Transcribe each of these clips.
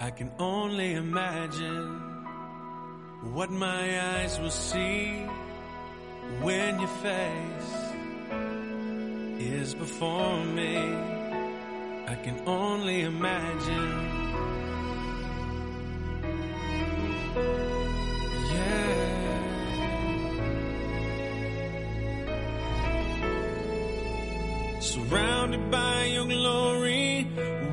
I can only imagine what my eyes will see when your face is before me. I can only imagine.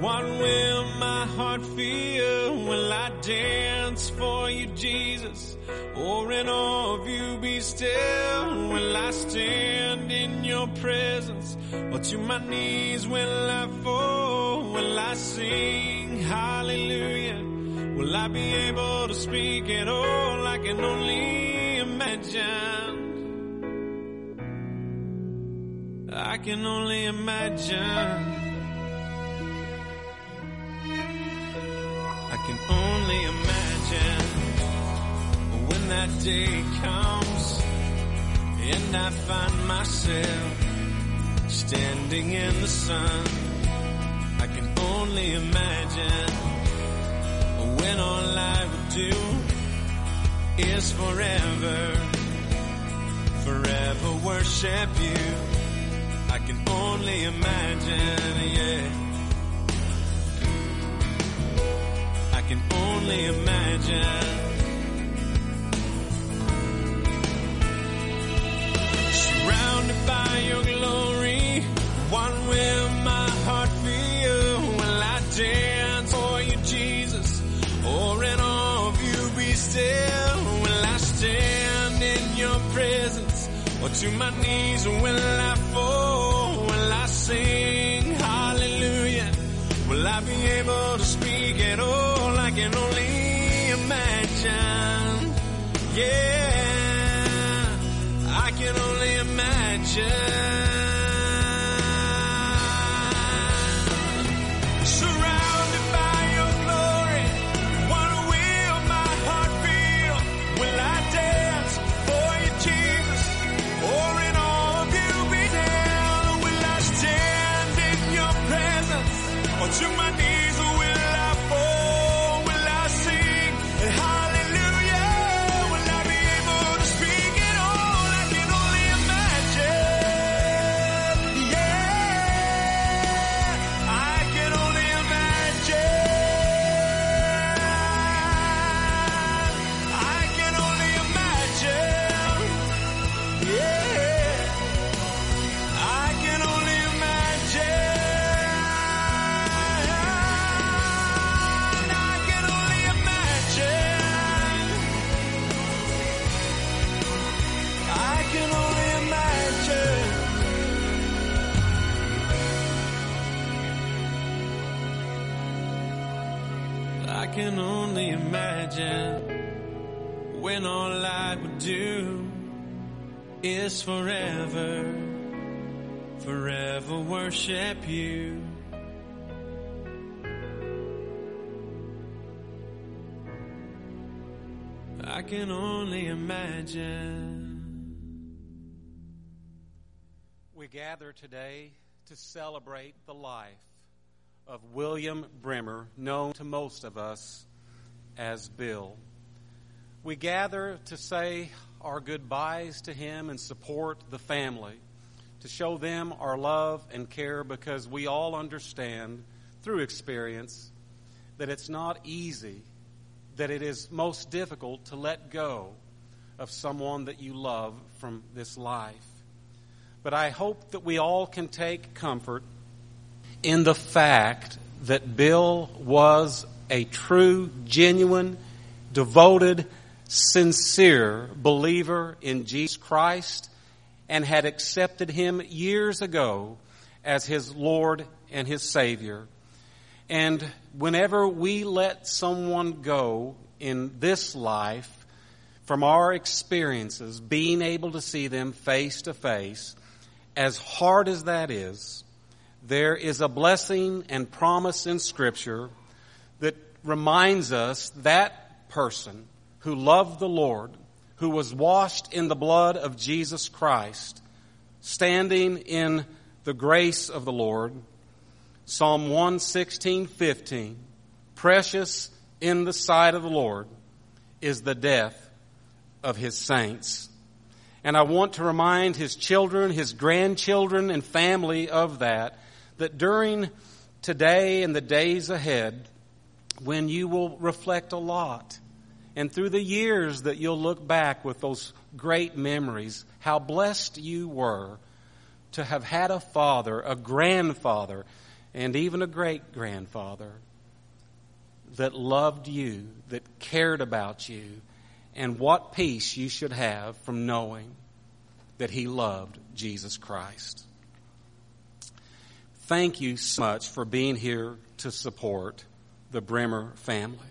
What will my heart feel? Will I dance for you, Jesus? Or in awe of you be still? Will I stand in your presence? Or to my knees will I fall? Will I sing hallelujah? Will I be able to speak at all? I can only imagine. I can only imagine. That day comes and I find myself standing in the sun. I can only imagine when all I would do is forever, forever worship you. I can only imagine, yeah. I can only imagine. By your glory, what will my heart feel? Will I dance for you, Jesus? Or in awe of you be still? Will I stand in your presence? Or to my knees will I fall? Will I sing hallelujah? Will I be able to speak at all? I can only imagine. Yeah, is forever, forever worship you. I can only imagine. We gather today to celebrate the life of William Bremer, known to most of us as Bill. We gather to say our goodbyes to him and support the family, to show them our love and care because we all understand through experience that it's not easy, that it is most difficult to let go of someone that you love from this life. But I hope that we all can take comfort in the fact that Bill was a true, genuine, devoted, sincere believer in Jesus Christ and had accepted him years ago as his Lord and his Savior. And whenever we let someone go in this life, from our experiences, being able to see them face to face, as hard as that is, there is a blessing and promise in Scripture that reminds us that person who loved the Lord, who was washed in the blood of Jesus Christ, standing in the grace of the Lord, Psalm 116, 15. Precious in the sight of the Lord is the death of his saints. And I want to remind his children, his grandchildren, and family of that, that during today and the days ahead, when you will reflect a lot, and through the years that you'll look back with those great memories, how blessed you were to have had a father, a grandfather, and even a great grandfather that loved you, that cared about you, and what peace you should have from knowing that he loved Jesus Christ. Thank you so much for being here to support the Bremer family.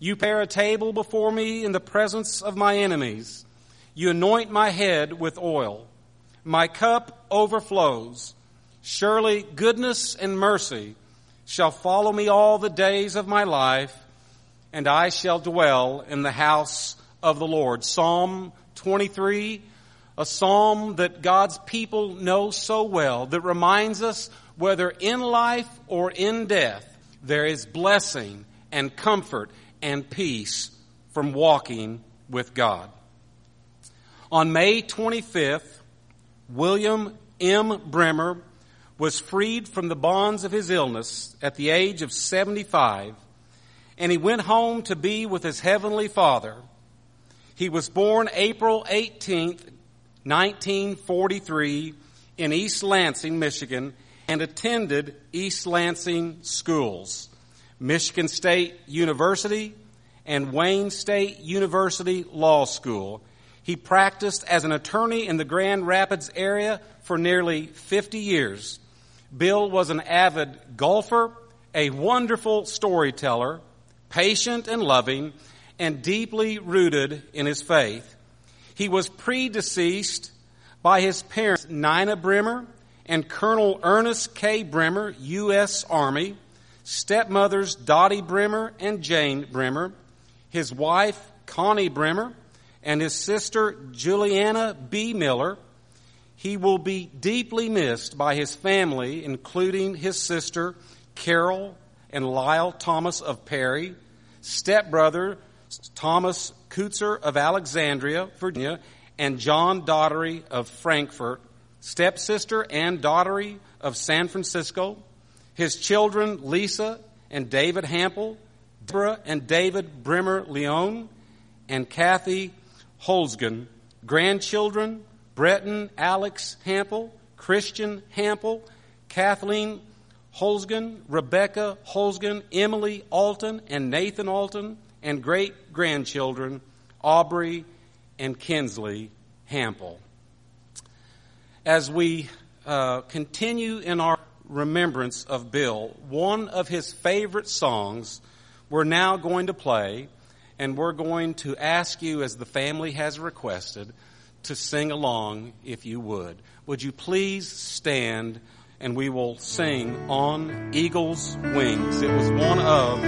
You prepare a table before me in the presence of my enemies. You anoint my head with oil. My cup overflows. Surely goodness and mercy shall follow me all the days of my life, and I shall dwell in the house of the Lord. Psalm 23, a psalm that God's people know so well, that reminds us whether in life or in death, there is blessing and comfort and peace from walking with God. On May 25th, William M. Bremer was freed from the bonds of his illness at the age of 75, and he went home to be with his heavenly Father. He was born April 18th, 1943 in East Lansing, Michigan, and attended East Lansing schools, Michigan State University, and Wayne State University Law School. He practiced as an attorney in the Grand Rapids area for nearly 50 years. Bill was an avid golfer, a wonderful storyteller, patient and loving, and deeply rooted in his faith. He was predeceased by his parents, Nina Bremer and Colonel Ernest K. Bremer, U.S. Army, stepmothers Dottie Bremer and Jane Bremer, his wife Connie Bremer, and his sister Juliana B. Miller. He will be deeply missed by his family, including his sister Carol and Lyle Thomas of Perry, stepbrother Thomas Kutzer of Alexandria, Virginia, and John Daughtery of Frankfort, stepsister Ann Daughtery of San Francisco, his children Lisa and David Hample, Deborah and David Bremer Leone, and Kathy Holzgen, grandchildren Breton Alex Hample, Christian Hample, Kathleen Holzgen, Rebecca Holzgen, Emily Alton, and Nathan Alton, and great grandchildren Aubrey and Kinsley Hample. As we uh, continue in our remembrance of Bill, one of his favorite songs we're now going to play, and we're going to ask you, as the family has requested, to sing along if you would. Would you please stand and we will sing On Eagle's Wings? It was one of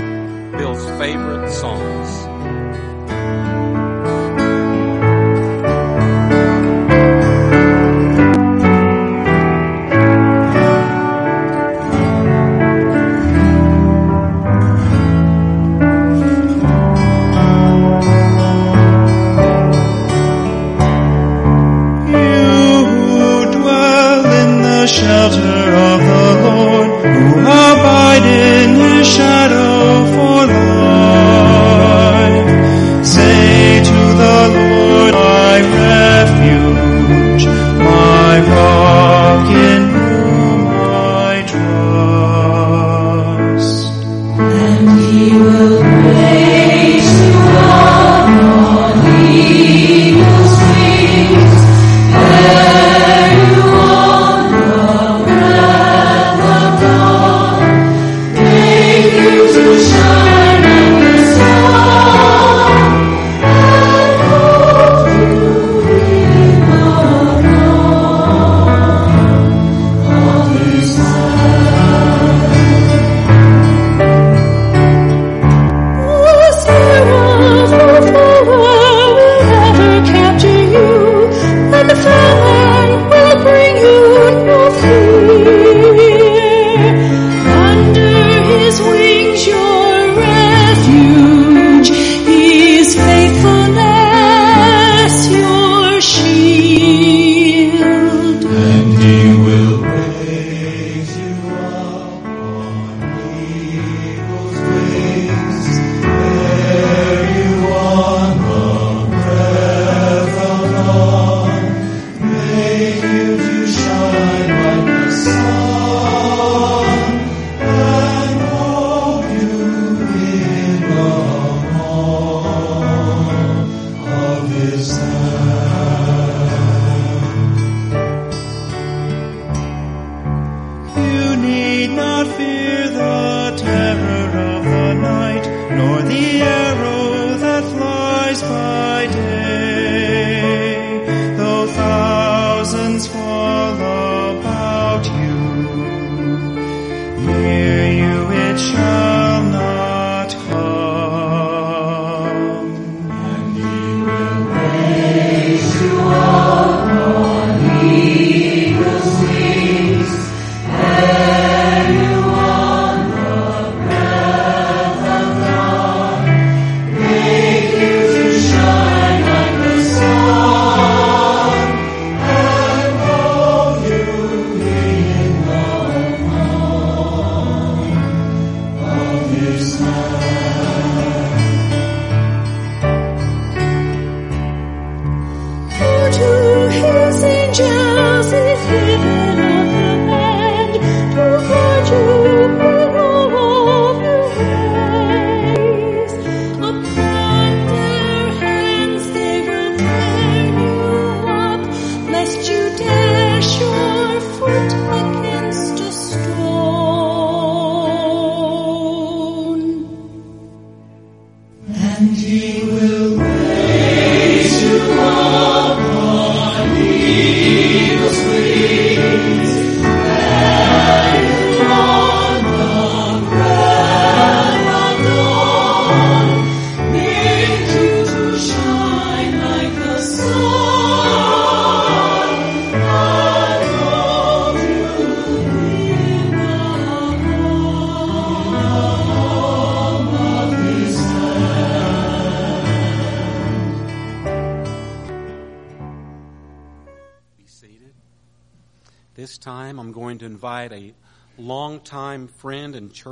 Bill's favorite songs.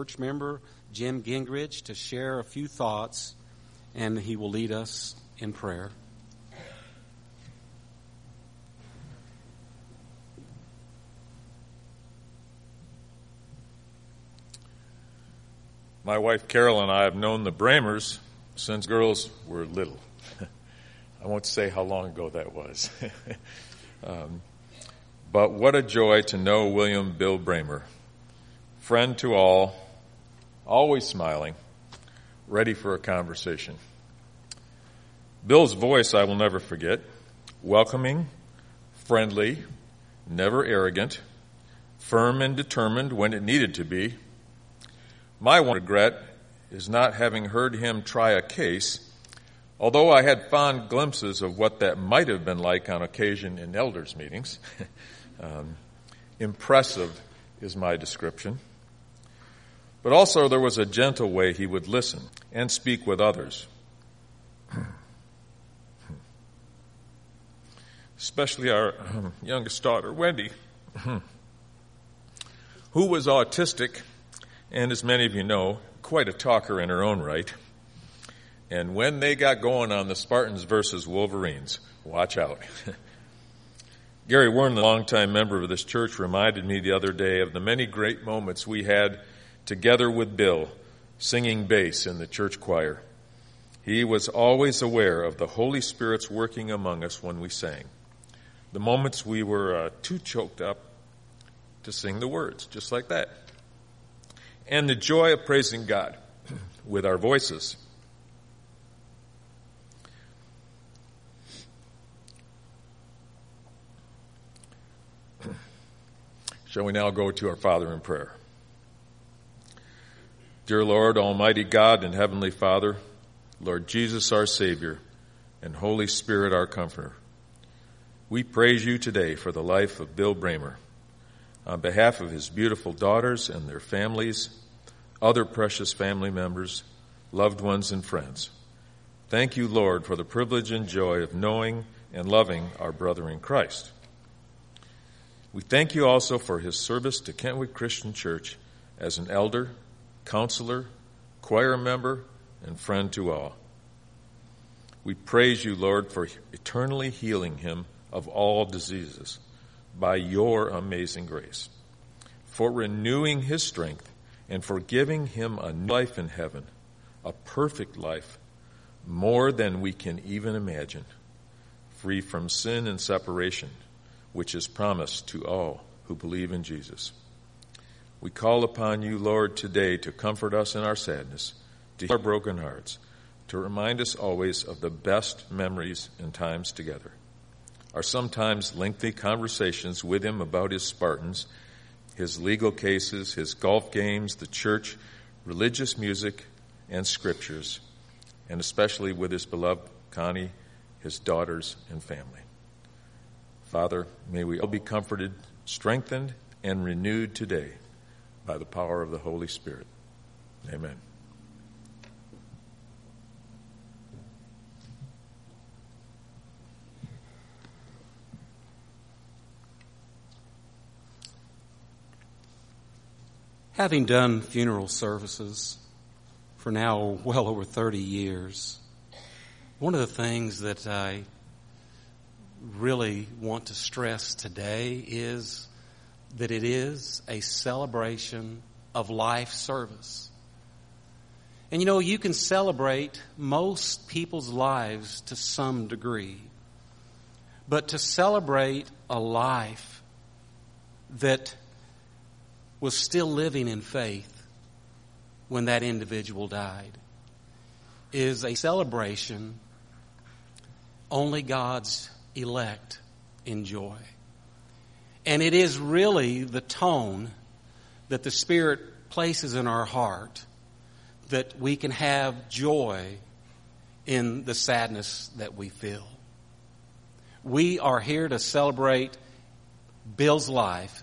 Church member, Jim Gingrich, to share a few thoughts, and he will lead us in prayer. My wife Carol and I have known the Bremers since girls were little. I won't say how long ago that was. um, but what a joy to know William Bill Bremer friend to all, always smiling, ready for a conversation. Bill's voice I will never forget, welcoming, friendly, never arrogant, firm and determined when it needed to be. My one regret is not having heard him try a case, although I had fond glimpses of what that might have been like on occasion in elders' meetings. um, impressive is my description. But also there was a gentle way he would listen and speak with others. Especially our youngest daughter, Wendy, who was autistic and, as many of you know, quite a talker in her own right. And when they got going on the Spartans versus Wolverines, watch out. Gary Warren, the longtime member of this church, reminded me the other day of the many great moments we had together with Bill, singing bass in the church choir. He was always aware of the Holy Spirit's working among us when we sang. The moments we were uh, too choked up to sing the words, just like that. And the joy of praising God with our voices. Shall we now go to our Father in prayer? Dear Lord, Almighty God and Heavenly Father, Lord Jesus, our Savior, and Holy Spirit, our Comforter, we praise you today for the life of Bill Bremer. On behalf of his beautiful daughters and their families, other precious family members, loved ones, and friends, thank you, Lord, for the privilege and joy of knowing and loving our brother in Christ. We thank you also for his service to Kentwood Christian Church as an elder counselor, choir member, and friend to all. We praise you, Lord, for eternally healing him of all diseases by your amazing grace, for renewing his strength, and for giving him a new life in heaven, a perfect life, more than we can even imagine, free from sin and separation, which is promised to all who believe in Jesus. We call upon you, Lord, today to comfort us in our sadness, to heal our broken hearts, to remind us always of the best memories and times together. Our sometimes lengthy conversations with him about his Spartans, his legal cases, his golf games, the church, religious music, and scriptures, and especially with his beloved Connie, his daughters, and family. Father, may we all be comforted, strengthened, and renewed today by the power of the Holy Spirit. Amen. Having done funeral services for now well over 30 years. One of the things that I really want to stress today is that it is a celebration of life service. And you know, you can celebrate most people's lives to some degree. But to celebrate a life that was still living in faith when that individual died is a celebration only God's elect enjoy. And it is really the tone that the Spirit places in our heart that we can have joy in the sadness that we feel. We are here to celebrate Bill's life,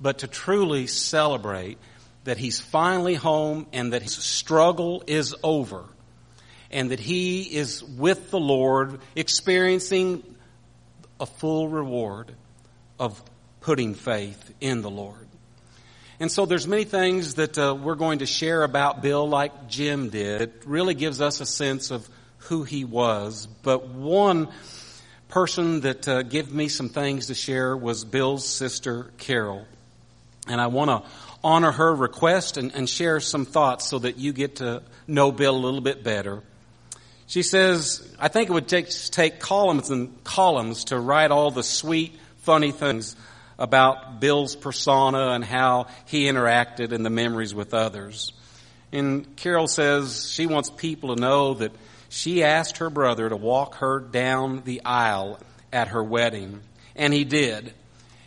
but to truly celebrate that he's finally home and that his struggle is over and that he is with the Lord experiencing a full reward of putting faith in the Lord. And so there's many things that uh, we're going to share about Bill like Jim did. It really gives us a sense of who he was. But one person that uh, gave me some things to share was Bill's sister, Carol. And I want to honor her request and, and share some thoughts so that you get to know Bill a little bit better. She says, I think it would take, take columns and columns to write all the sweet, funny things about Bill's persona and how he interacted and the memories with others. And Carol says she wants people to know that she asked her brother to walk her down the aisle at her wedding. And he did.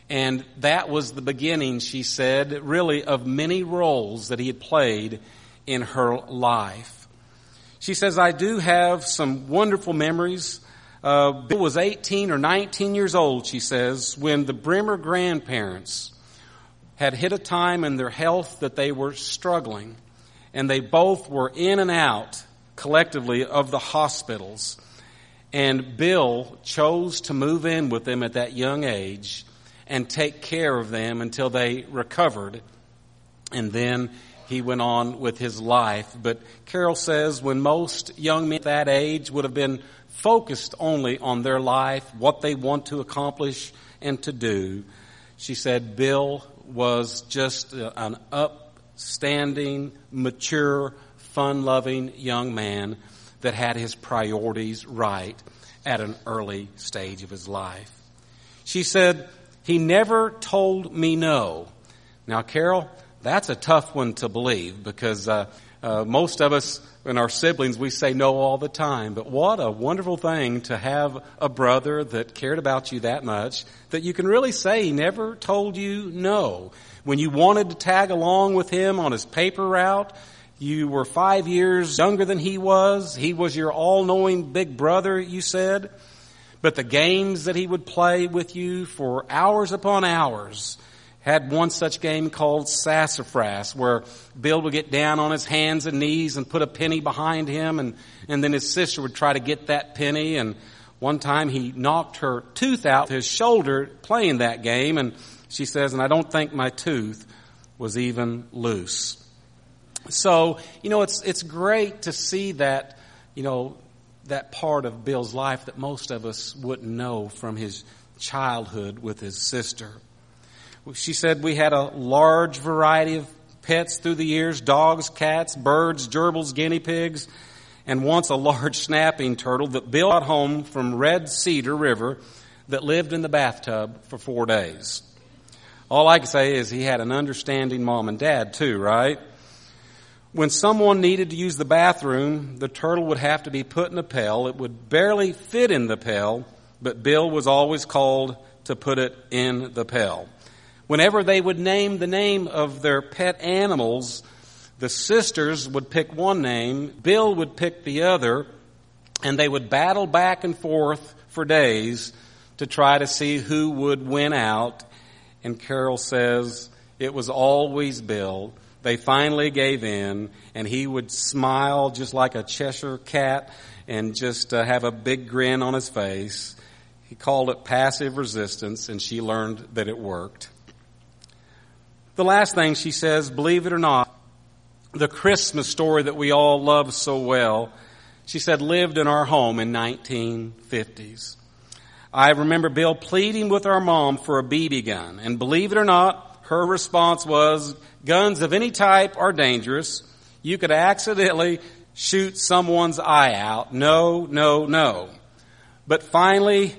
And that was the beginning, she said, really of many roles that he had played in her life. She says, I do have some wonderful memories uh, Bill was 18 or 19 years old, she says, when the Bremer grandparents had hit a time in their health that they were struggling, and they both were in and out collectively of the hospitals. And Bill chose to move in with them at that young age and take care of them until they recovered. And then he went on with his life. But Carol says when most young men at that age would have been focused only on their life, what they want to accomplish and to do. She said Bill was just an upstanding, mature, fun loving young man that had his priorities right at an early stage of his life. She said, He never told me no. Now, Carol, that's a tough one to believe because uh, uh, most of us and our siblings, we say no all the time. But what a wonderful thing to have a brother that cared about you that much that you can really say he never told you no. When you wanted to tag along with him on his paper route, you were five years younger than he was. He was your all-knowing big brother, you said. But the games that he would play with you for hours upon hours, had one such game called Sassafras where Bill would get down on his hands and knees and put a penny behind him and, and then his sister would try to get that penny and one time he knocked her tooth out his shoulder playing that game and she says, and I don't think my tooth was even loose. So, you know, it's, it's great to see that, you know, that part of Bill's life that most of us wouldn't know from his childhood with his sister. She said we had a large variety of pets through the years dogs, cats, birds, gerbils, guinea pigs, and once a large snapping turtle that Bill brought home from Red Cedar River that lived in the bathtub for four days. All I can say is he had an understanding mom and dad too, right? When someone needed to use the bathroom, the turtle would have to be put in a pail. It would barely fit in the pail, but Bill was always called to put it in the pail. Whenever they would name the name of their pet animals, the sisters would pick one name, Bill would pick the other, and they would battle back and forth for days to try to see who would win out. And Carol says it was always Bill. They finally gave in, and he would smile just like a Cheshire cat and just uh, have a big grin on his face. He called it passive resistance, and she learned that it worked. The last thing she says, believe it or not, the Christmas story that we all love so well, she said, lived in our home in 1950s. I remember Bill pleading with our mom for a BB gun, and believe it or not, her response was, guns of any type are dangerous. You could accidentally shoot someone's eye out. No, no, no. But finally,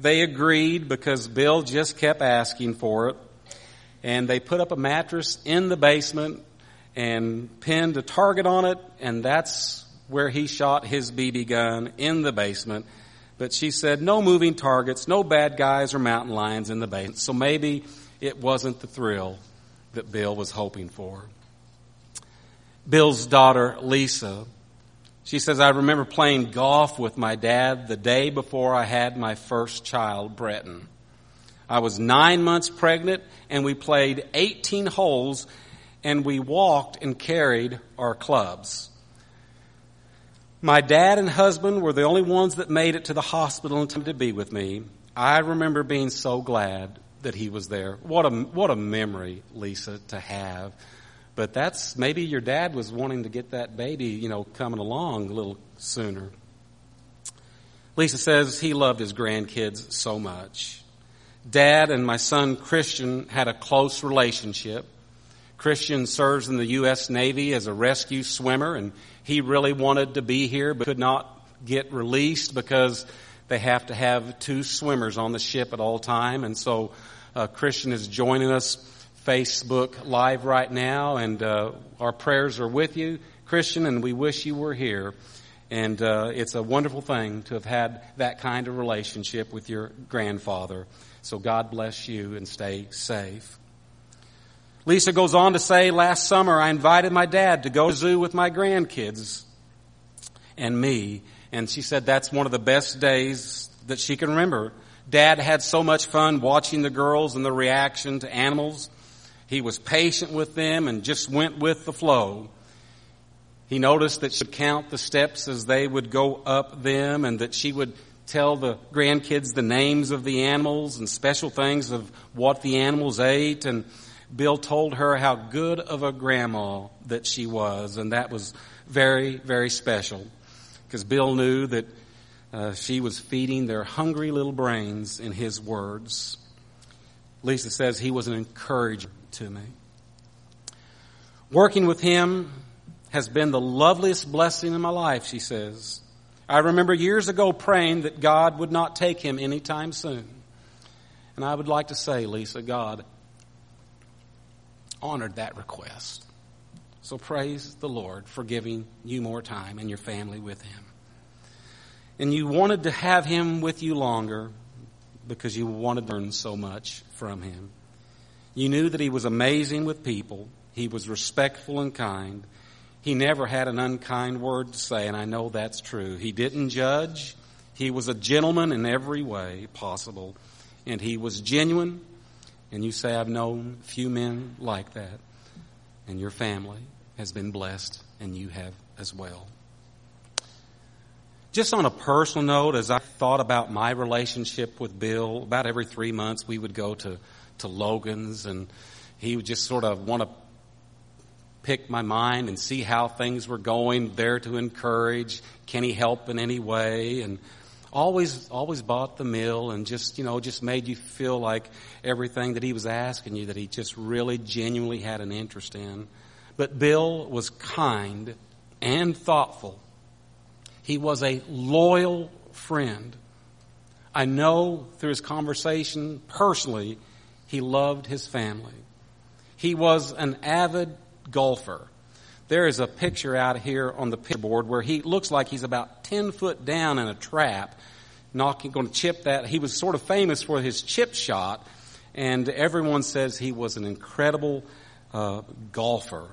they agreed because Bill just kept asking for it. And they put up a mattress in the basement and pinned a target on it, and that's where he shot his BB gun in the basement. But she said no moving targets, no bad guys or mountain lions in the basement. So maybe it wasn't the thrill that Bill was hoping for. Bill's daughter, Lisa, she says, I remember playing golf with my dad the day before I had my first child, Breton. I was nine months pregnant and we played 18 holes and we walked and carried our clubs. My dad and husband were the only ones that made it to the hospital in time to be with me. I remember being so glad that he was there. What a, what a memory, Lisa, to have. But that's, maybe your dad was wanting to get that baby, you know, coming along a little sooner. Lisa says he loved his grandkids so much. Dad and my son Christian had a close relationship. Christian serves in the U.S. Navy as a rescue swimmer and he really wanted to be here but could not get released because they have to have two swimmers on the ship at all time. And so uh, Christian is joining us Facebook Live right now, and uh, our prayers are with you, Christian, and we wish you were here. And uh, it's a wonderful thing to have had that kind of relationship with your grandfather. So God bless you and stay safe. Lisa goes on to say, last summer I invited my dad to go to the zoo with my grandkids and me and she said that's one of the best days that she can remember. Dad had so much fun watching the girls and the reaction to animals. He was patient with them and just went with the flow. He noticed that she would count the steps as they would go up them and that she would tell the grandkids the names of the animals and special things of what the animals ate. And Bill told her how good of a grandma that she was. And that was very, very special because Bill knew that uh, she was feeding their hungry little brains in his words. Lisa says he was an encourager to me. Working with him has been the loveliest blessing in my life, she says. I remember years ago praying that God would not take him anytime soon. And I would like to say, Lisa, God honored that request. So praise the Lord for giving you more time and your family with Him. And you wanted to have Him with you longer because you wanted to learn so much from Him. You knew that He was amazing with people. He was respectful and kind. He never had an unkind word to say, and I know that's true. He didn't judge. He was a gentleman in every way possible. And he was genuine. And you say, I've known few men like that. And your family has been blessed, and you have as well. Just on a personal note, as I thought about my relationship with Bill, about every three months we would go to, to Logan's, and he would just sort of want to pick my mind and see how things were going, there to encourage. Can he help in any way? And always, always bought the meal and just, you know, just made you feel like everything that he was asking you that he just really genuinely had an interest in. But Bill was kind and thoughtful. He was a loyal friend. I know through his conversation personally, he loved his family. He was an avid golfer. There is a picture out here on the picture board where he looks like he's about 10 foot down in a trap, knocking, going to chip that. He was sort of famous for his chip shot, and everyone says he was an incredible uh, golfer.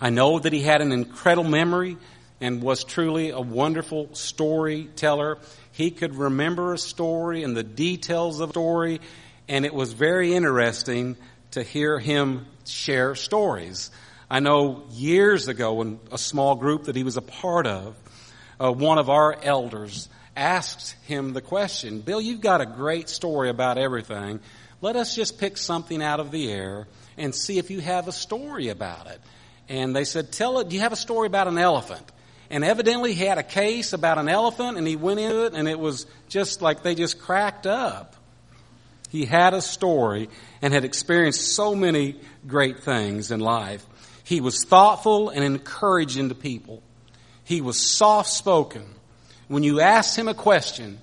I know that he had an incredible memory and was truly a wonderful storyteller. He could remember a story and the details of a story, and it was very interesting to hear him share stories. I know years ago in a small group that he was a part of, uh, one of our elders asked him the question, Bill, you've got a great story about everything. Let us just pick something out of the air and see if you have a story about it. and they said, "Tell it. Do you have a story about an elephant?" And evidently, he had a case about an elephant, and he went into it, and it was just like they just cracked up. He had a story and had experienced so many great things in life. He was thoughtful and encouraging to people. He was soft spoken. When you asked him a question,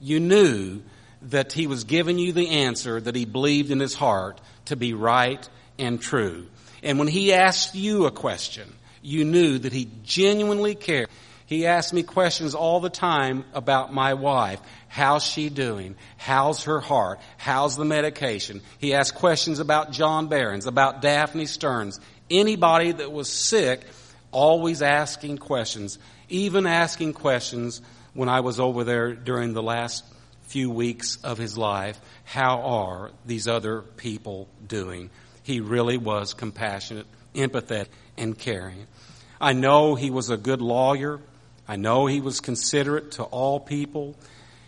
you knew that he was giving you the answer that he believed in his heart to be right and true. And when he asked you a question, you knew that he genuinely cared. He asked me questions all the time about my wife. How's she doing? How's her heart? How's the medication? He asked questions about John Barons, about Daphne Stearns. Anybody that was sick, always asking questions. Even asking questions when I was over there during the last few weeks of his life. How are these other people doing? He really was compassionate, empathetic, and caring. I know he was a good lawyer. I know he was considerate to all people.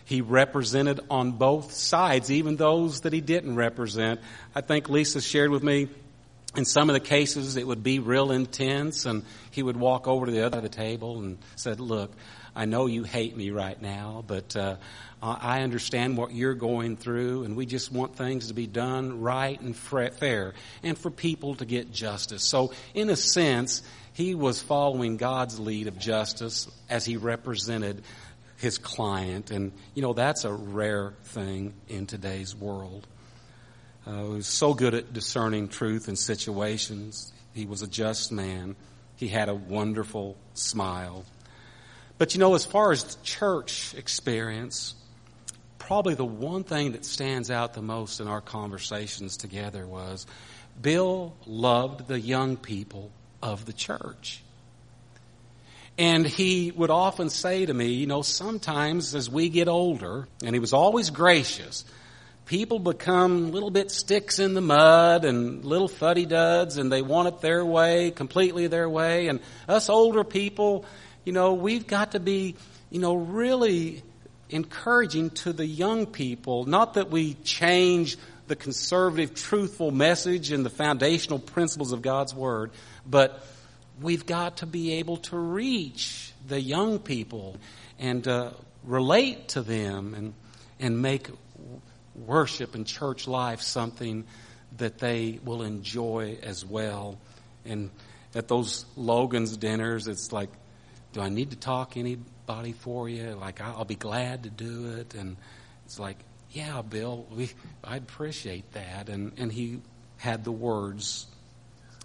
He represented on both sides, even those that he didn't represent. I think Lisa shared with me in some of the cases it would be real intense and he would walk over to the other side of the table and said, look, I know you hate me right now, but uh, I understand what you're going through, and we just want things to be done right and fair, and for people to get justice. So, in a sense, he was following God's lead of justice as he represented his client. And, you know, that's a rare thing in today's world. Uh, he was so good at discerning truth in situations. He was a just man. He had a wonderful smile. But, you know, as far as church experience, probably the one thing that stands out the most in our conversations together was Bill loved the young people of the church. And he would often say to me, you know, sometimes as we get older, and he was always gracious, people become little bit sticks in the mud and little fuddy duds and they want it their way, completely their way. And us older people, you know, we've got to be, you know, really encouraging to the young people. Not that we change the conservative, truthful message and the foundational principles of God's Word, but we've got to be able to reach the young people and uh, relate to them and, and make worship and church life something that they will enjoy as well. And at those Logan's dinners, it's like, do I need to talk anybody for you? Like, I'll be glad to do it. And it's like, yeah, Bill, we, I'd appreciate that. And, and he had the words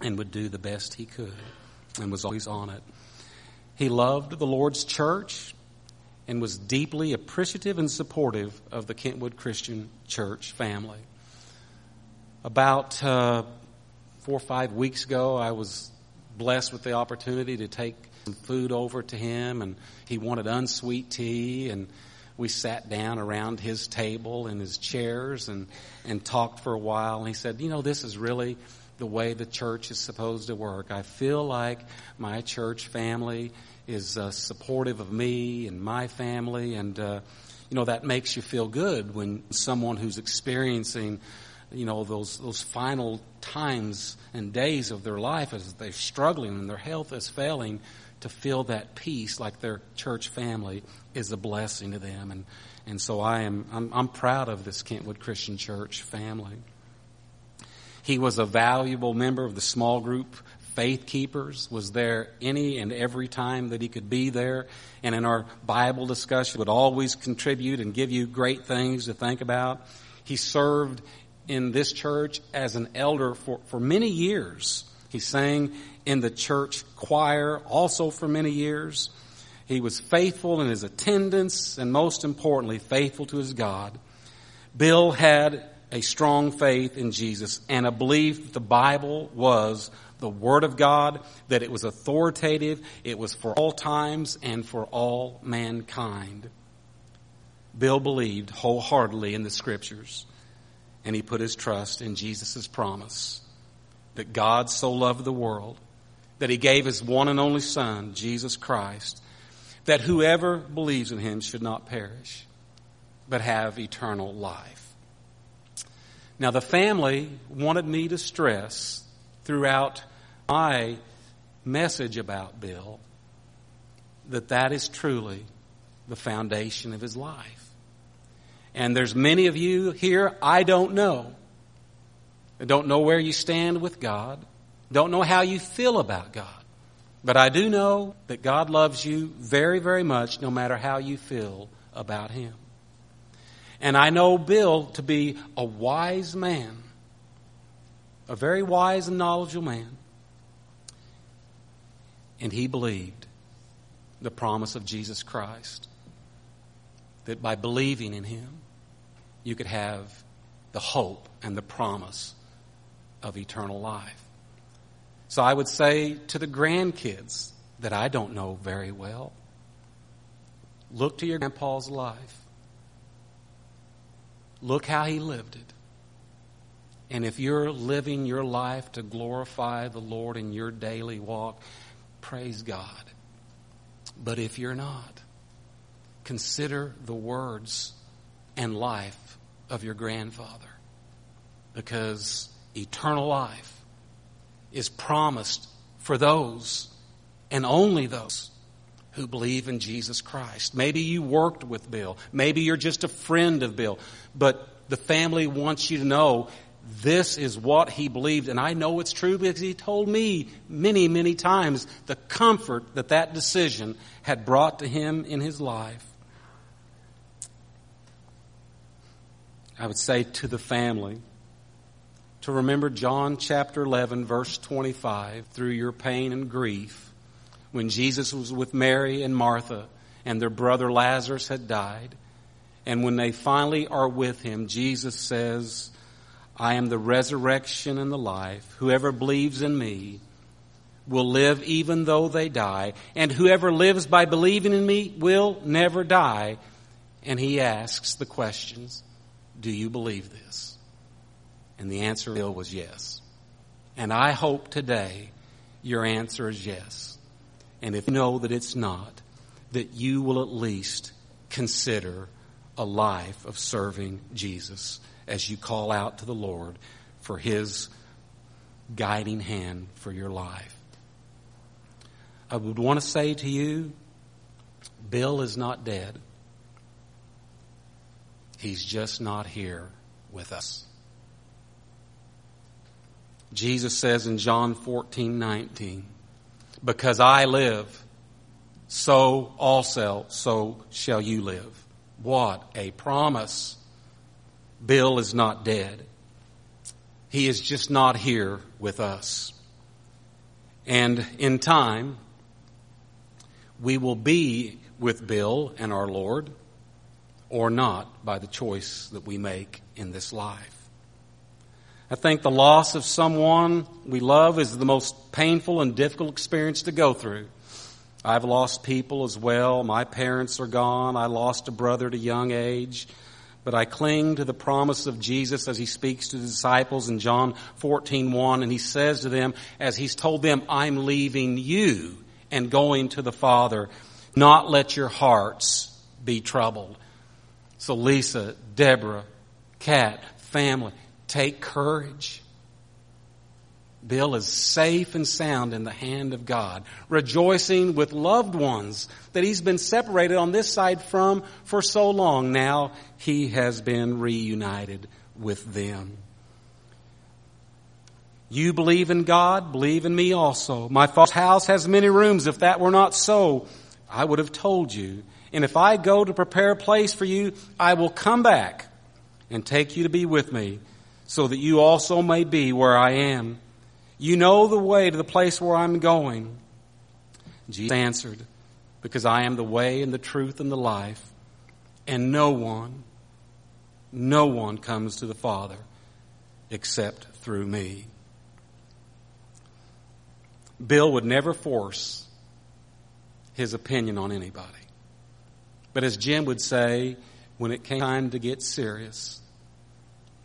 and would do the best he could and was always on it. He loved the Lord's church and was deeply appreciative and supportive of the Kentwood Christian Church family. About uh, four or five weeks ago, I was blessed with the opportunity to take some food over to him, and he wanted unsweet tea, and we sat down around his table and his chairs and, and talked for a while. And he said, You know, this is really the way the church is supposed to work. I feel like my church family is uh, supportive of me and my family, and uh, you know that makes you feel good when someone who's experiencing, you know, those those final times and days of their life as they're struggling and their health is failing, to feel that peace like their church family is a blessing to them, and and so I am I'm, I'm proud of this Kentwood Christian Church family. He was a valuable member of the small group Faith Keepers, was there any and every time that he could be there. And in our Bible discussion, would always contribute and give you great things to think about. He served in this church as an elder for, for many years. He sang in the church choir also for many years. He was faithful in his attendance and most importantly, faithful to his God. Bill had a strong faith in Jesus and a belief that the Bible was the Word of God, that it was authoritative, it was for all times and for all mankind. Bill believed wholeheartedly in the Scriptures, and he put his trust in Jesus' promise that God so loved the world that he gave his one and only Son, Jesus Christ, that whoever believes in him should not perish, but have eternal life. Now, the family wanted me to stress throughout my message about Bill that that is truly the foundation of his life. And there's many of you here, I don't know. I don't know where you stand with God. Don't know how you feel about God. But I do know that God loves you very, very much no matter how you feel about Him. And I know Bill to be a wise man, a very wise and knowledgeable man. And he believed the promise of Jesus Christ that by believing in Him, you could have the hope and the promise of eternal life. So I would say to the grandkids that I don't know very well, look to your grandpa's life. Look how he lived it. And if you're living your life to glorify the Lord in your daily walk, praise God. But if you're not, consider the words and life of your grandfather. Because eternal life is promised for those and only those who believe in Jesus Christ. Maybe you worked with Bill. Maybe you're just a friend of Bill. But the family wants you to know this is what he believed. And I know it's true because he told me many, many times the comfort that that decision had brought to him in his life. I would say to the family to remember John chapter 11, verse 25, through your pain and grief, when Jesus was with Mary and Martha and their brother Lazarus had died. And when they finally are with him, Jesus says, I am the resurrection and the life. Whoever believes in me will live even though they die. And whoever lives by believing in me will never die. And he asks the questions, do you believe this? And the answer was yes. And I hope today your answer is yes. And if you know that it's not, that you will at least consider a life of serving Jesus as you call out to the Lord for His guiding hand for your life. I would want to say to you, Bill is not dead. He's just not here with us. Jesus says in John 14, 19, because I live, so also, so shall you live. What a promise. Bill is not dead. He is just not here with us. And in time, we will be with Bill and our Lord or not by the choice that we make in this life. I think the loss of someone we love is the most painful and difficult experience to go through. I've lost people as well. My parents are gone. I lost a brother at a young age. But I cling to the promise of Jesus as he speaks to the disciples in John 14:1 and he says to them as he's told them I'm leaving you and going to the Father not let your hearts be troubled. So Lisa, Deborah, Kat, family, take courage. Bill is safe and sound in the hand of God, rejoicing with loved ones that he's been separated on this side from for so long. Now he has been reunited with them. You believe in God, believe in me also. My father's house has many rooms. If that were not so, I would have told you. And if I go to prepare a place for you, I will come back and take you to be with me so that you also may be where I am you know the way to the place where I'm going. Jesus answered, Because I am the way and the truth and the life, and no one, no one comes to the Father except through me. Bill would never force his opinion on anybody. But as Jim would say, when it came time to get serious,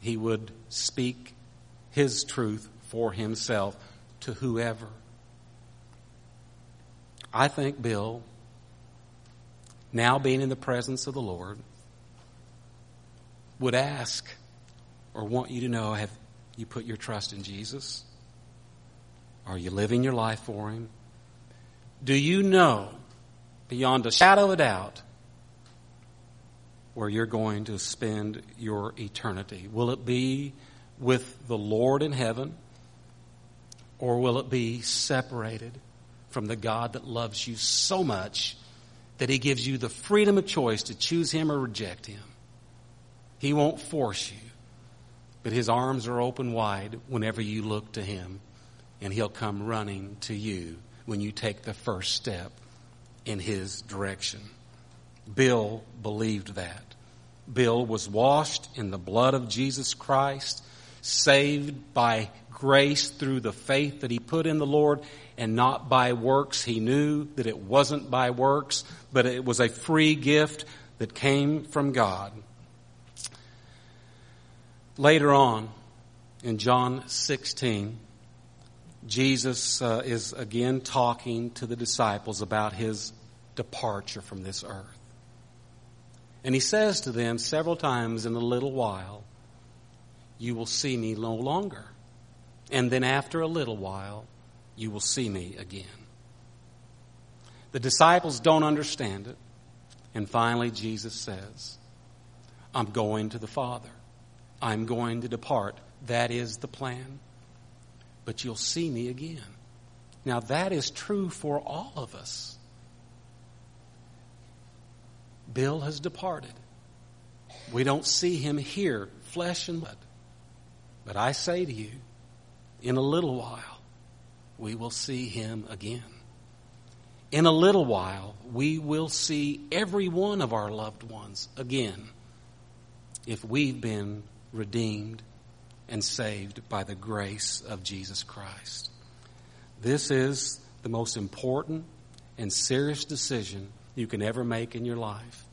he would speak his truth for himself to whoever. I think Bill, now being in the presence of the Lord, would ask or want you to know have you put your trust in Jesus? Are you living your life for Him? Do you know beyond a shadow of a doubt where you're going to spend your eternity? Will it be with the Lord in heaven or will it be separated from the God that loves you so much that he gives you the freedom of choice to choose him or reject him? He won't force you, but his arms are open wide whenever you look to him, and he'll come running to you when you take the first step in his direction. Bill believed that. Bill was washed in the blood of Jesus Christ, saved by grace through the faith that he put in the Lord and not by works. He knew that it wasn't by works, but it was a free gift that came from God. Later on, in John 16, Jesus uh, is again talking to the disciples about his departure from this earth. And he says to them several times in a little while, You will see me no longer. And then after a little while, you will see me again. The disciples don't understand it. And finally, Jesus says, I'm going to the Father. I'm going to depart. That is the plan. But you'll see me again. Now, that is true for all of us. Bill has departed. We don't see him here, flesh and blood. But I say to you, in a little while, we will see him again. In a little while, we will see every one of our loved ones again if we've been redeemed, and saved by the grace of Jesus Christ. This is the most important and serious decision you can ever make in your life.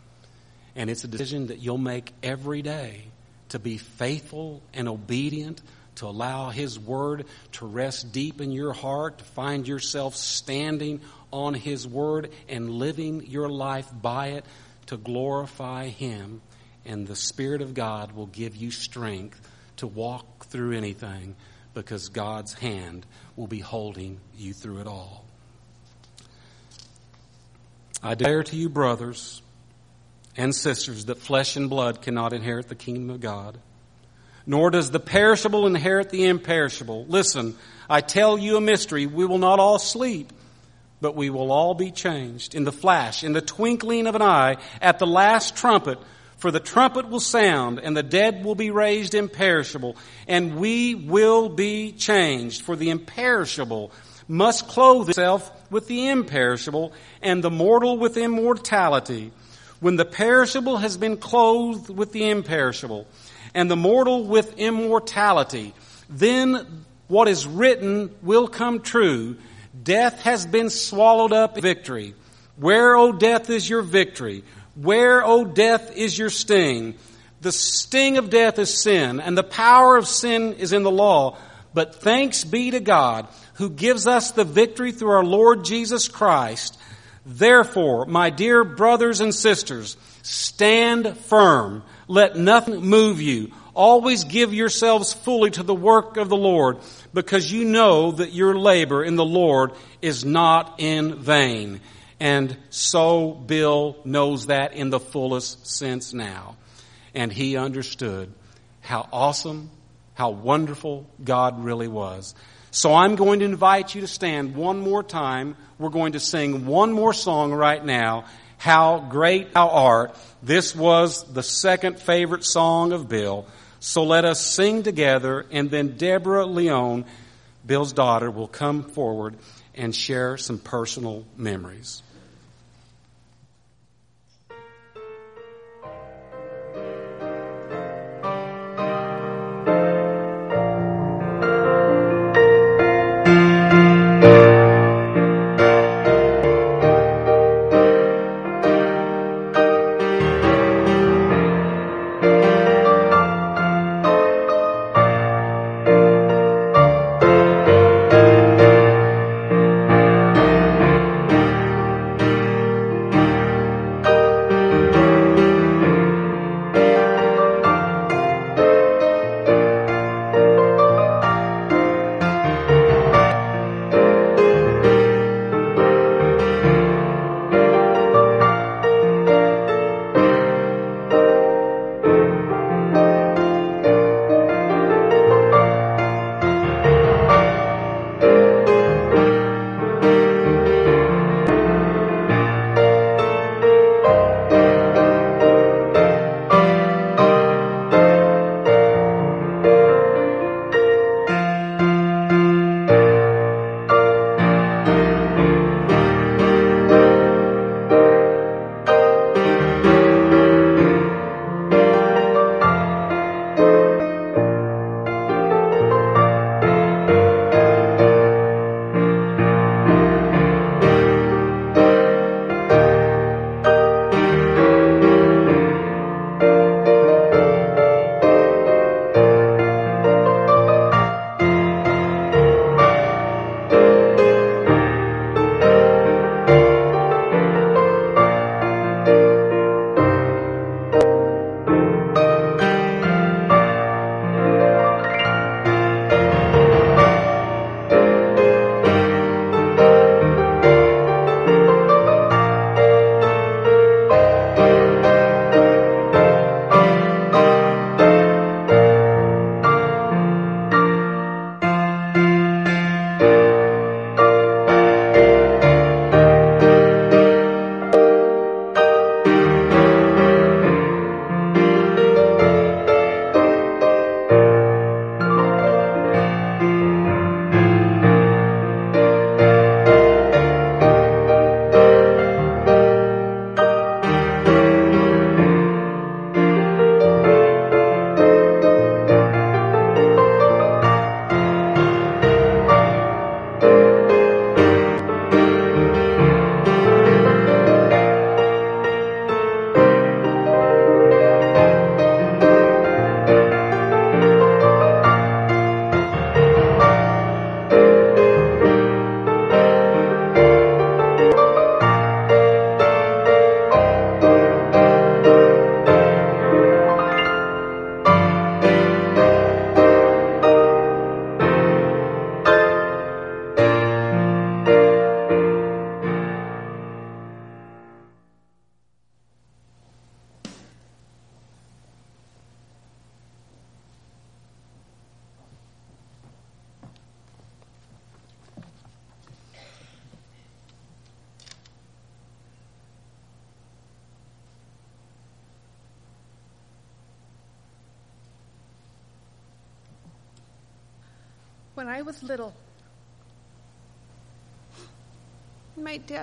And it's a decision that you'll make every day to be faithful and obedient, to allow His Word to rest deep in your heart, to find yourself standing on His Word and living your life by it to glorify Him and the Spirit of God will give you strength to walk through anything because God's hand will be holding you through it all. I declare to you, brothers and sisters, that flesh and blood cannot inherit the kingdom of God, nor does the perishable inherit the imperishable. Listen, I tell you a mystery. We will not all sleep, but we will all be changed in the flash, in the twinkling of an eye, at the last trumpet. For the trumpet will sound, and the dead will be raised imperishable, and we will be changed. For the imperishable must clothe itself with the imperishable, and the mortal with immortality. When the perishable has been clothed with the imperishable, and the mortal with immortality, then what is written will come true. Death has been swallowed up in victory. Where, O death, is your victory? Where, O death, is your sting? The sting of death is sin, and the power of sin is in the law. But thanks be to God who gives us the victory through our Lord Jesus Christ. Therefore, my dear brothers and sisters, stand firm. Let nothing move you. Always give yourselves fully to the work of the Lord, because you know that your labor in the Lord is not in vain. And so Bill knows that in the fullest sense now. And he understood how awesome, how wonderful God really was. So I'm going to invite you to stand one more time. We're going to sing one more song right now. How great thou art. This was the second favorite song of Bill. So let us sing together and then Deborah Leone, Bill's daughter, will come forward and share some personal memories.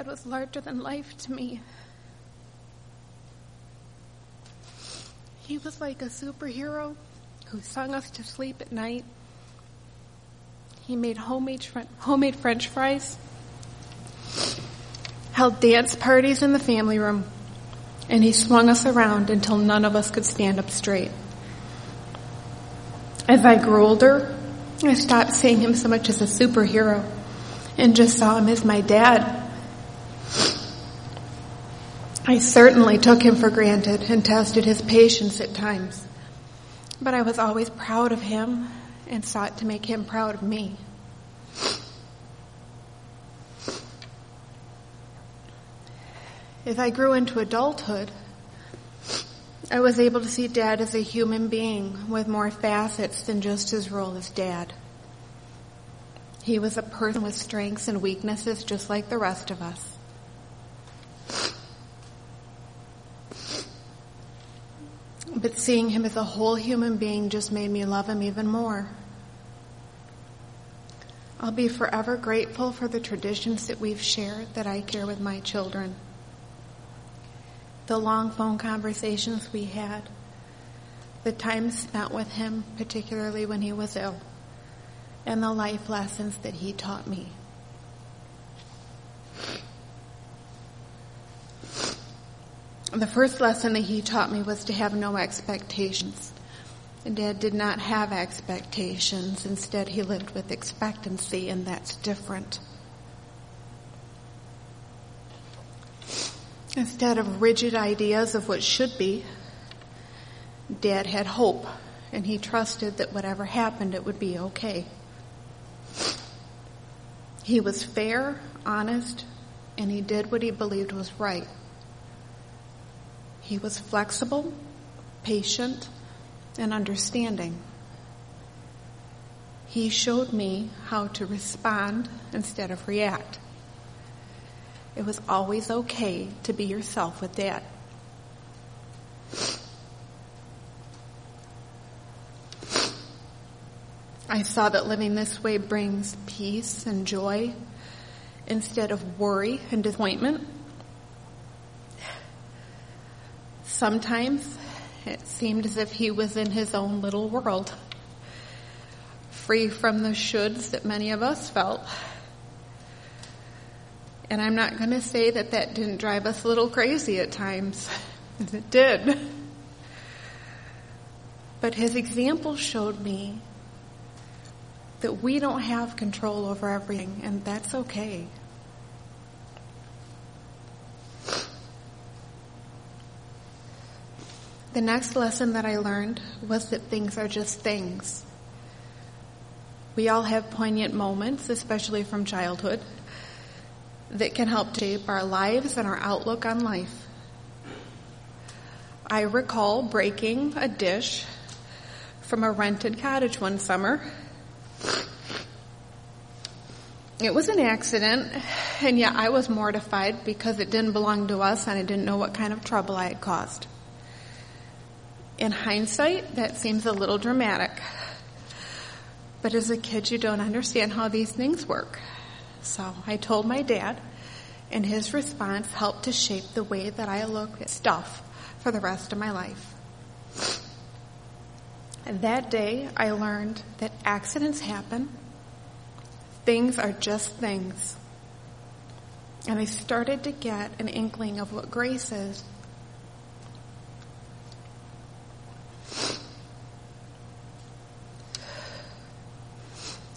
Dad was larger than life to me. He was like a superhero who sung us to sleep at night. He made homemade, homemade french fries, held dance parties in the family room, and he swung us around until none of us could stand up straight. As I grew older, I stopped seeing him so much as a superhero and just saw him as my dad. I certainly took him for granted and tested his patience at times, but I was always proud of him and sought to make him proud of me. As I grew into adulthood, I was able to see dad as a human being with more facets than just his role as dad. He was a person with strengths and weaknesses just like the rest of us. But seeing him as a whole human being just made me love him even more. I'll be forever grateful for the traditions that we've shared that I share with my children the long phone conversations we had, the time spent with him, particularly when he was ill, and the life lessons that he taught me. The first lesson that he taught me was to have no expectations. Dad did not have expectations. Instead, he lived with expectancy, and that's different. Instead of rigid ideas of what should be, Dad had hope, and he trusted that whatever happened, it would be okay. He was fair, honest, and he did what he believed was right. He was flexible, patient, and understanding. He showed me how to respond instead of react. It was always okay to be yourself with dad. I saw that living this way brings peace and joy instead of worry and disappointment. Sometimes it seemed as if he was in his own little world, free from the shoulds that many of us felt. And I'm not going to say that that didn't drive us a little crazy at times. It did. But his example showed me that we don't have control over everything, and that's okay. The next lesson that I learned was that things are just things. We all have poignant moments, especially from childhood, that can help shape our lives and our outlook on life. I recall breaking a dish from a rented cottage one summer. It was an accident, and yet I was mortified because it didn't belong to us and I didn't know what kind of trouble I had caused. In hindsight, that seems a little dramatic. But as a kid, you don't understand how these things work. So I told my dad, and his response helped to shape the way that I look at stuff for the rest of my life. And that day, I learned that accidents happen. Things are just things. And I started to get an inkling of what grace is.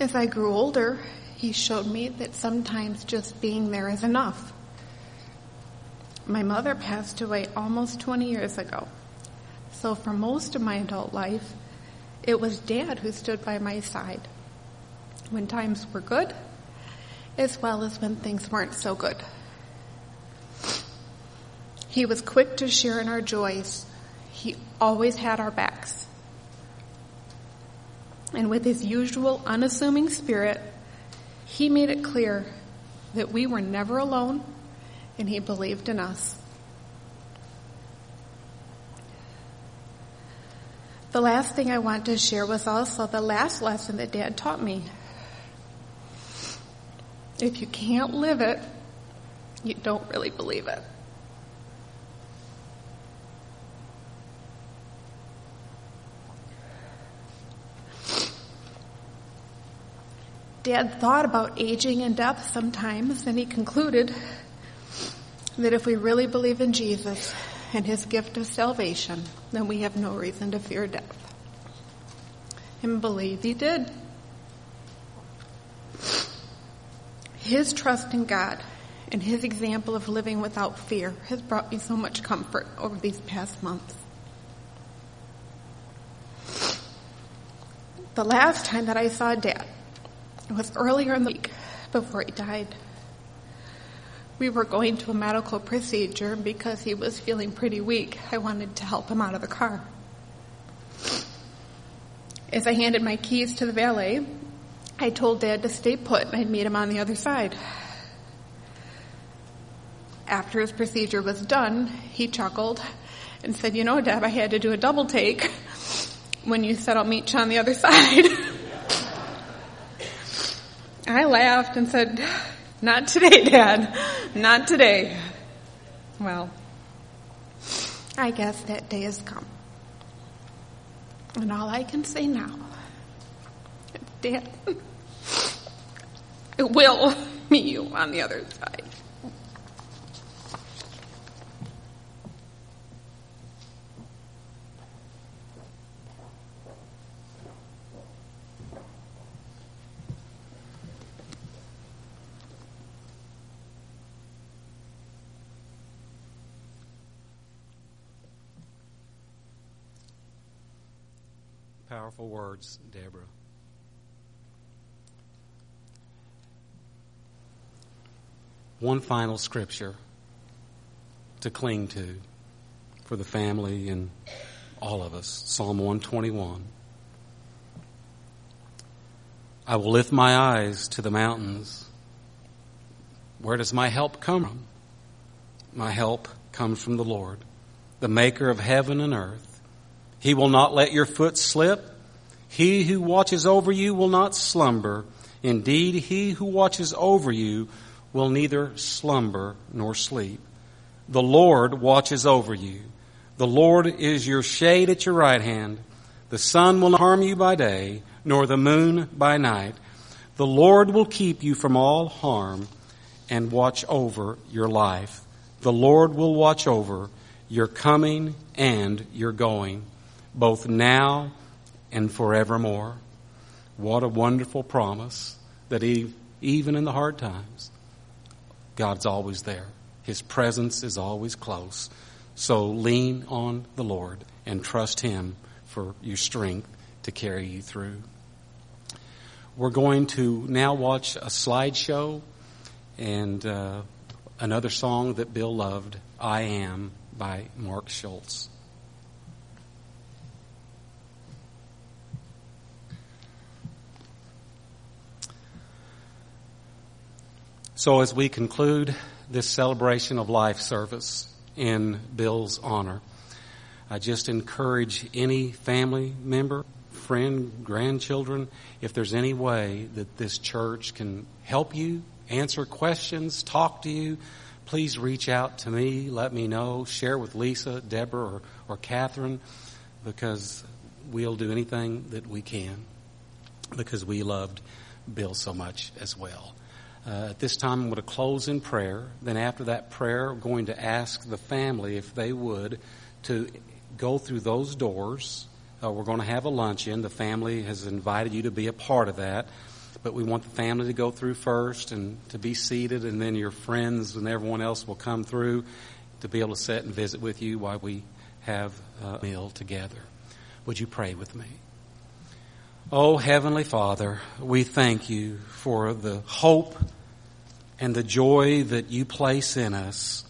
As I grew older, he showed me that sometimes just being there is enough. My mother passed away almost 20 years ago. So for most of my adult life, it was dad who stood by my side when times were good, as well as when things weren't so good. He was quick to share in our joys. He always had our backs and with his usual unassuming spirit, he made it clear that we were never alone and he believed in us. The last thing I want to share was also the last lesson that Dad taught me. If you can't live it, you don't really believe it. Dad thought about aging and death sometimes, and he concluded that if we really believe in Jesus and his gift of salvation, then we have no reason to fear death. And believe he did. His trust in God and his example of living without fear has brought me so much comfort over these past months. The last time that I saw Dad was earlier in the week before he died. We were going to a medical procedure because he was feeling pretty weak. I wanted to help him out of the car. As I handed my keys to the valet, I told Dad to stay put and I'd meet him on the other side. After his procedure was done, he chuckled and said, You know, Deb, I had to do a double take when you said I'll meet you on the other side. I laughed and said, Not today, Dad. Not today. Well, I guess that day has come. And all I can say now, Dad, I will meet you on the other side. Powerful words, Deborah. One final scripture to cling to for the family and all of us Psalm 121. I will lift my eyes to the mountains. Where does my help come from? My help comes from the Lord, the maker of heaven and earth. He will not let your foot slip. He who watches over you will not slumber. Indeed, he who watches over you will neither slumber nor sleep. The Lord watches over you. The Lord is your shade at your right hand. The sun will not harm you by day, nor the moon by night. The Lord will keep you from all harm and watch over your life. The Lord will watch over your coming and your going, both now and forevermore. What a wonderful promise that even in the hard times, God's always there. His presence is always close. So lean on the Lord and trust Him for your strength to carry you through. We're going to now watch a slideshow and uh, another song that Bill loved, I Am, by Mark Schultz. So, as we conclude this celebration of life service in Bill's honor, I just encourage any family member, friend, grandchildren, if there's any way that this church can help you, answer questions, talk to you, please reach out to me, let me know, share with Lisa, Deborah, or, or Catherine, because we'll do anything that we can because we loved Bill so much as well. Uh, at this time, I'm going to close in prayer. Then, after that prayer, I'm going to ask the family if they would to go through those doors. Uh, we're going to have a luncheon. The family has invited you to be a part of that. But we want the family to go through first and to be seated, and then your friends and everyone else will come through to be able to sit and visit with you while we have a meal together. Would you pray with me? Oh, Heavenly Father, we thank you for the hope and the joy that you place in us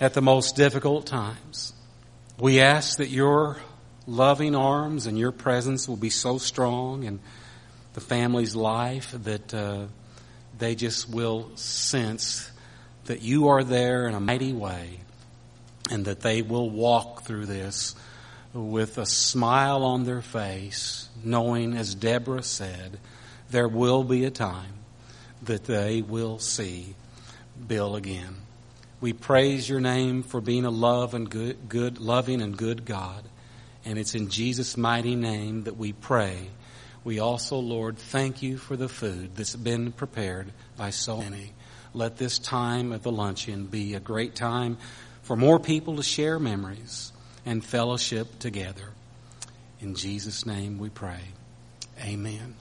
at the most difficult times. We ask that your loving arms and your presence will be so strong in the family's life that uh, they just will sense that you are there in a mighty way and that they will walk through this with a smile on their face, knowing, as Deborah said, there will be a time that they will see Bill again. We praise your name for being a love and good, good, loving and good God. And it's in Jesus' mighty name that we pray. We also, Lord, thank you for the food that's been prepared by so many. Let this time of the luncheon be a great time for more people to share memories and fellowship together. In Jesus' name we pray. Amen.